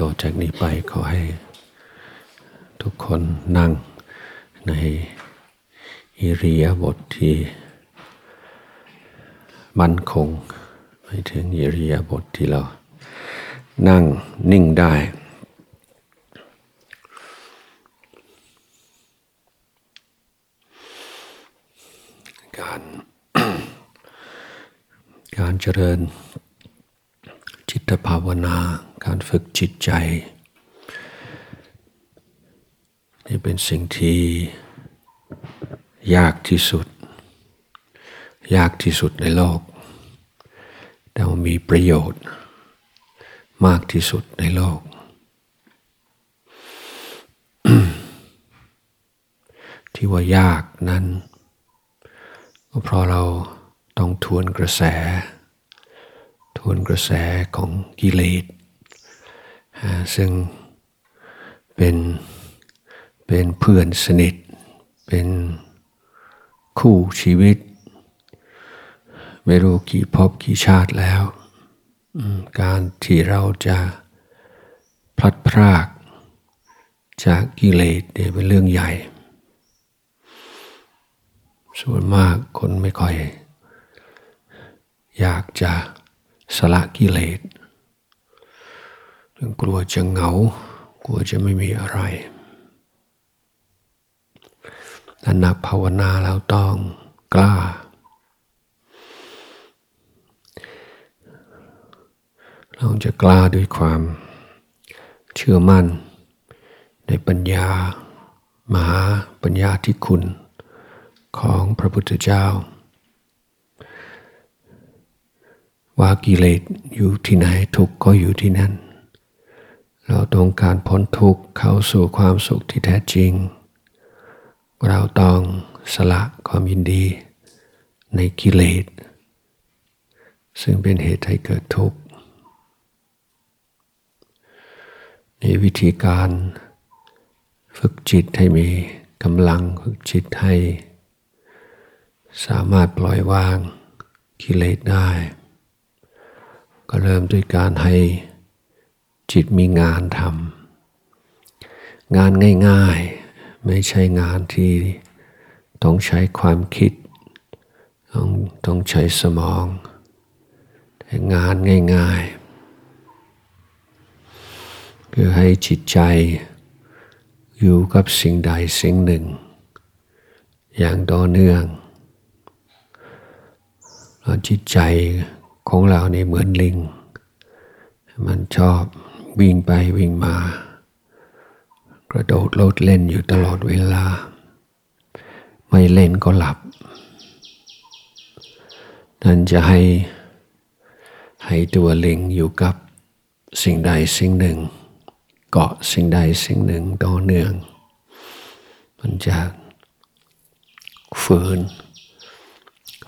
ต่อจากนี้ไปขอให้ทุกคนนั่งในอิริยาบถทที่มั่นคงไปถึงอิริยาบถทที่เรานั่งนิ่งได้การการเจริญจิ ตภาวนา การฝึกจิตใจ นี่เป็นสิ่งที่ยากที่สุด ยากที่สุดในโลก แต่ว่ามีประโยชน์ มากที่สุดในโลก ที่ว่ายากนั้น ก็เพราะเราต้องทวนกระแส ทวนกระแสของกิเลสซึ่งเป็นเป็นเพื่อนสนิท เป็นคู่ชีวิต ไม่รู้กี่พบกี่ชาติแล้ว การที่เราจะพลัดพรากจากกิเลสเนี่ยเป็นเรื่องใหญ่ ส่วนมากคนไม่ค่อย อยากจะ สละกิเลสกลัวจะเหงากลัวจะไม่มีอะไรถ้านักภาวนาแล้วต้องกล้า เราจะกล้าด้วยความเชื่อมั่น ในปัญญามหาปัญญาที่คุณของพระพุทธเจ้า ว่ากิเลสอยู่ที่ไหนทุกข์ก็อยู่ที่นั่น เราต้องการพ้นทุกข์เข้าสู่ความสุขที่แท้จริง เราต้องสละความยินดี ในกิเลส ซึ่งเป็นเหตุให้เกิดทุกข์ในวิธีการฝึกจิตให้มีกำลังฝึกจิตให้ สามารถปล่อยวางกิเลสได้ ก็เริ่มด้วยการให้จิตมีงานทำงานง่ายๆ ไม่ใช่งานที่ต้องใช้ความคิด ต้องต้องใช้สมองแต่งานง่ายๆ คือให้จิตใจอยู่กับสิ่งใดสิ่งหนึ่ง อย่างต่อเนื่องเราจิตใจ ของเราเนี่เหมือนลิง มันชอบวิ่งไปวิ่งมา กระโดดโลดเล่นอยู่ตลอดเวลา ไม่เล่นก็หลับ นั่นจะให้ ให้ตัวลิงอยู่กับสิ่งใดสิ่งหนึ่ง เกาะสิ่งใดสิ่งหนึ่งต่อเนื่อง มันจะฝืน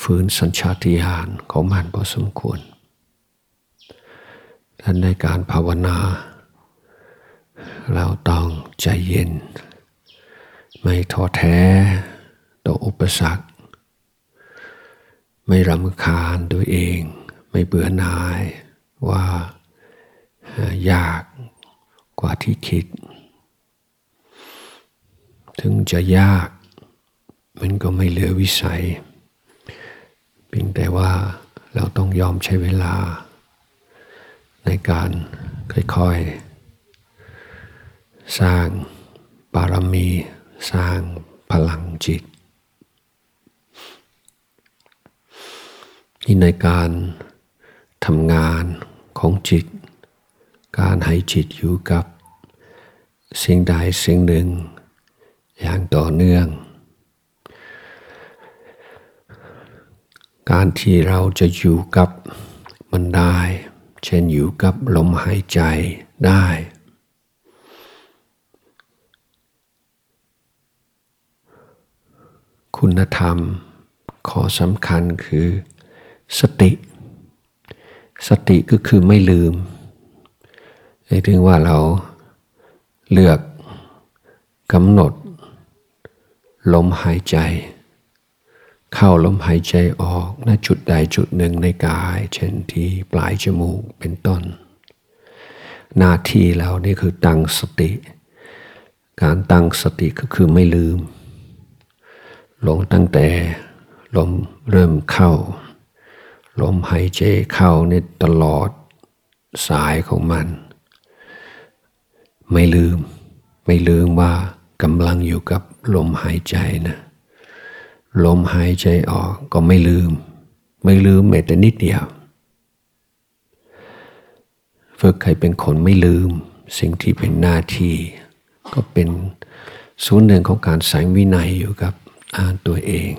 ฝืนสัญชาติญาณของมันพอสมควรดังในการภาวนา เราต้องใจเย็น ไม่ท้อแท้ต่ออุปสรรค ไม่รำคาญตัวเอง ไม่เบื่อหน่ายว่ายากกว่าที่คิด ถึงจะยาก มันก็ไม่เหลือวิสัย เพียงแต่ว่าเราต้องยอมใช้เวลา ในการค่อยๆ สร้างบารมี สร้างพลังจิตที่ในการทำงานของจิต การให้จิตอยู่กับ สิ่งใดสิ่งหนึ่ง อย่างต่อเนื่อง การที่เราจะอยู่กับมันได้ เช่นอยู่กับลมหายใจได้ คุณธรรมข้อสำคัญคือ สติ สติก็คือไม่ลืมหมายถึงว่าเราเลือกกำหนดลมหายใจ เข้าลมหายใจออกณจุดใดจุดหนึ่งในกาย เช่นที่ปลายจมูกเป็นต้น หน้าที่แล้วนี่คือตั้งสติ การตั้งสติก็คือไม่ลืมลงตั้งแต่ลมเริ่มเข้า ลมหายใจเข้านี่ตลอดสายของมัน ไม่ลืม ไม่ลืมว่ากำลังอยู่กับลมหายใจนะ ลมหายใจออกก็ไม่ลืม ไม่ลืมแม้แต่นิดเดียว ฝึกให้เป็นคนไม่ลืม สิ่งที่เป็นหน้าที่ ก็เป็นส่วนหนึ่งของการสายวินัยอยู่กับอ่านตัวเอง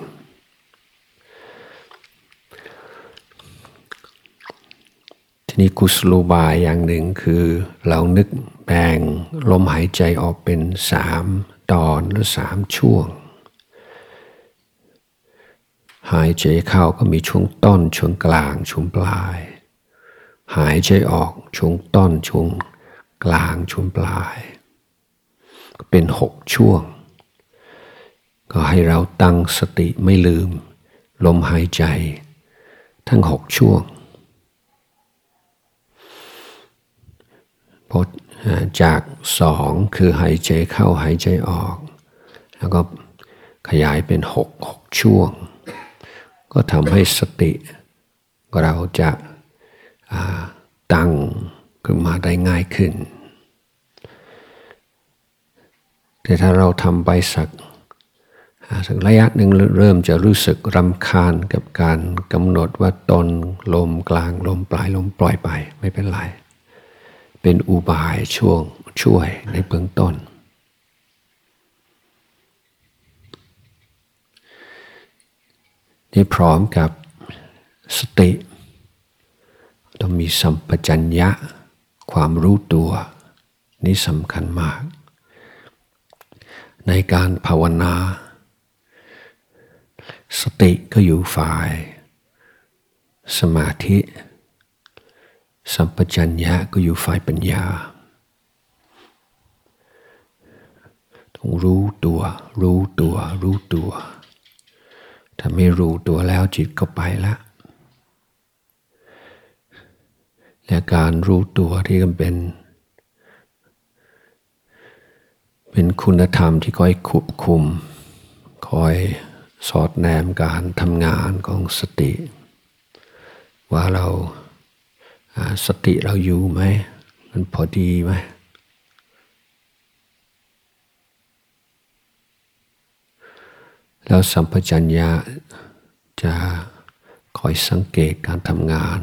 ทีนี้กุศโลบายอย่างหนึ่งคือเรานึกแบ่งลมหายใจออกเป็นสามตอนหรือสามช่วง หายใจเข้าก็มีช่วงต้นช่วงกลางช่วงปลาย หายใจออกช่วงต้นช่วงกลางช่วงปลายเป็นหกช่วง ก็ให้เราตั้งสติไม่ลืม ลมหายใจ ทั้งหกช่วงพจากสองคือหายใจเข้าหายใจออก แล้วก็ขยายเป็นหกหกช่วง ก็ทำให้สติ เราจะตั้งขึ้นมาได้ง่ายขึ้น แต่ถ้าเราทำไปสักสักระยะหนึ่งเริ่มจะรู้สึกรำคาญกับการกำหนดว่าตนลมกลางลมปลายลมปล่อยไปไม่เป็นไร เป็นอุบายช่วงช่วยในเบื้องต้น นี่พร้อมกับสติ ต้องมีสัมปชัญญะ ความรู้ตัว นี่สำคัญมาก ในการภาวนา สติก็อยู่ฝ่าย สมาธิ สัมปชัญญะก็อยู่ฝ่ายปัญญาต้องรู้ตัวรู้ตัวรู้ตัว ถ้าไม่รู้ตัวแล้ว จิตก็ไปแล้วและการรู้ตัวที่มันเป็น เป็นคุณธรรมที่คอยควบคุม คอยสอดแนมการทำงานของสติ ว่าเราสติเราอยู่ไหม มันพอดีไหมแล้วสัมปชัญญะ จะคอยสังเกตการทำงาน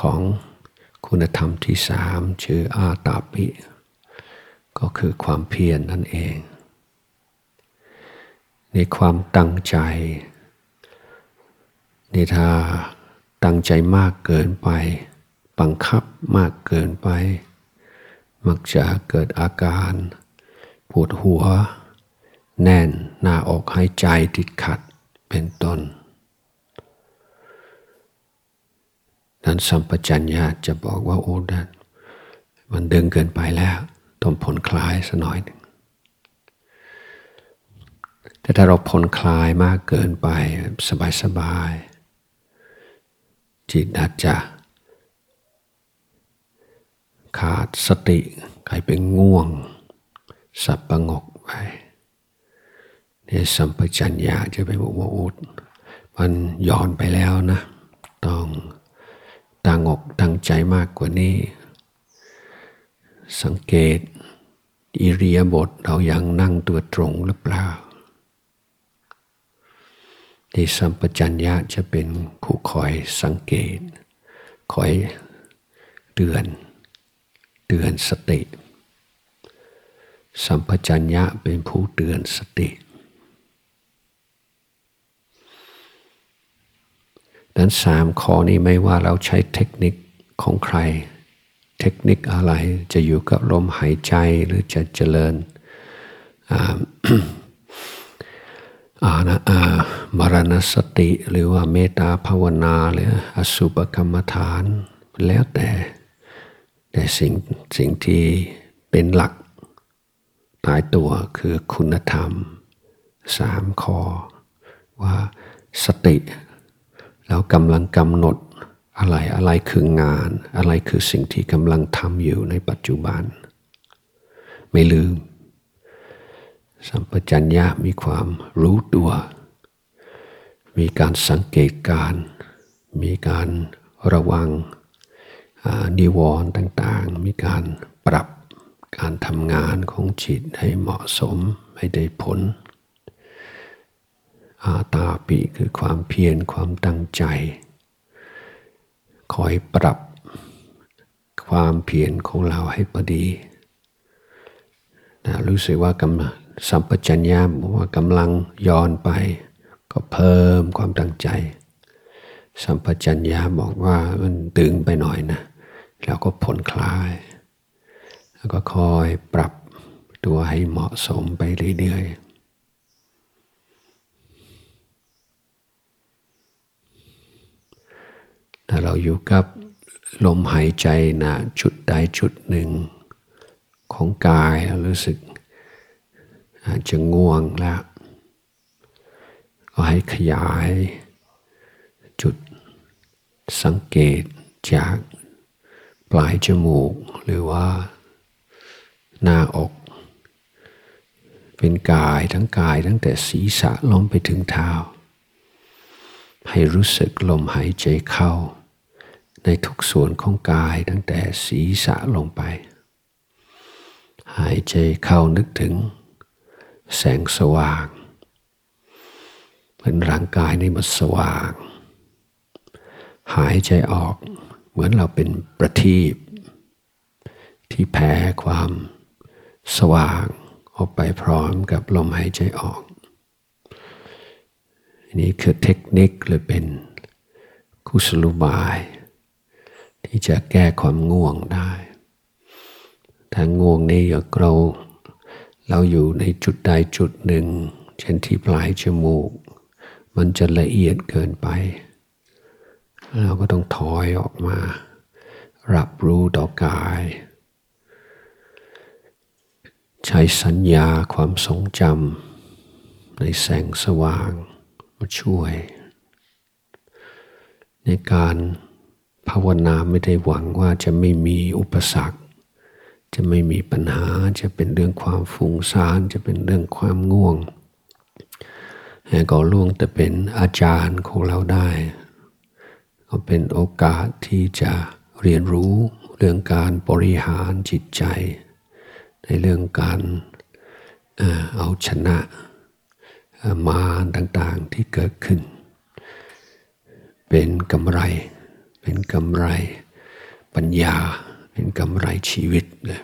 ของคุณธรรมที่สามชื่ออาตาปิ ก็คือความเพียรนนั่นเอง ในความตั้งใจนี่ถ้าตั้งใจมากเกินไป บังคับมากเกินไป มักจะเกิดอาการปวดหัว แน่นหน้าอกหายใจติดขัด เป็นต้น นั้นสัมปชัญญะจะบอกว่าโอ้ดันมันดึงเกินไปแล้วต้องผ่อนคลายสัหน่อยหนึ่งแต่ถ้าเราผ่อนคลายมากเกินไปสบายๆจิตอาจจะ ขาดสติกลายเป็นง่วง สับประงกไป เนี่ยสัมปชัญญะจะไปบอกว่าโอ้มันย้อนไปแล้วนะ ต้องตั้งอกตั้งใจมากกว่านี้ สังเกต อิริยาบถเรายังนั่งตัวตรงหรือเปล่าที่สัมปชัญญะจะเป็นผู้คอยสังเกต คอยเตือน เตือนสติ สัมปชัญญะเป็นผู้เตือนสติ นั้นสามข้อนี้ไม่ว่าเราใช้เทคนิคของใคร เทคนิคอะไรจะอยู่กับลมหายใจหรือจะเจริญอาณามรณสติ หรือว่าเมตตาภาวนาหรืออสุปกรรมฐาน แล้วแต่ แต่สิ่งสิ่งที่เป็นหลักตายตัวคือคุณธรรมสามข้อว่าสติ แล้วกำลังกำหนดอะไรอะไรคืองาน อะไรคือสิ่งที่กำลังทำอยู่ในปัจจุบัน ไม่ลืม สัมปชัญญะมีความรู้ตัว มีการสังเกตการ มีการระวังนิวรณ์ต่างๆ มีการปรับการทำงานของจิตให้เหมาะสมให้ได้ผล อาตาปิคือความเพียรความตั้งใจ คอยปรับความเพียรของเราให้พอดีนะรู้สึกว่ากำสัมปชัญญะบอกว่ากำลังย้อนไป ก็เพิ่มความตั้งใจ สัมปชัญญะบอกว่ามันตึงไปหน่อยนะแล้วก็ผ่อนคลาย แล้วก็คอยปรับตัวให้เหมาะสมไปเรื่อยๆ ถ้าเราอยู่กับลมหายใจนะจุดใดจุดหนึ่งของกายเรารู้สึก อาจจะง่วงแล้ว ก็ให้ขยาย จุดสังเกตจากปลายจมูก หรือว่าหน้าอก เป็นกายทั้งกายตั้งแต่ศีรษะลงไปถึงเท้า ให้รู้สึกลมหายใจเข้า ในทุกส่วนของกายตั้งแต่ศีรษะลงไป หายใจเข้านึกถึง แสงสว่างเป็นร่างกายในมันสว่าง หายใจออกเหมือนเราเป็นประทีปที่แผ่ความสว่างออกไปพร้อมกับลมหายใจออกอันนี้คือเทคนิคหรือเป็นกุศลุบาย ที่จะแก้ความง่วงได้ถ้าง่วงนี่เราเราอยู่ในจุดใดจุดหนึ่ง เช่นที่ปลายจมูก มันจะละเอียดเกินไป เราก็ต้องถอยออกมา รับรู้ต่อกาย ใช้สัญญาความทรงจำในแสงสว่างมาช่วย ในการ ภาวนาไม่ได้หวังว่าจะไม่มีอุปสรรค จะไม่มีปัญหาจะเป็นเรื่องความฟุ้งซ่านจะเป็นเรื่องความง่วงก็ล่วงแต่เป็นอาจารย์ของเราได้ ก็เป็นโอกาสที่จะเรียนรู้เรื่องการบริหารจิตใจ ในเรื่องการเอาชนะมาต่างๆที่เกิดขึ้น เป็นกำไร เป็นกำไรปัญญา เป็นกำไรชีวิตเลย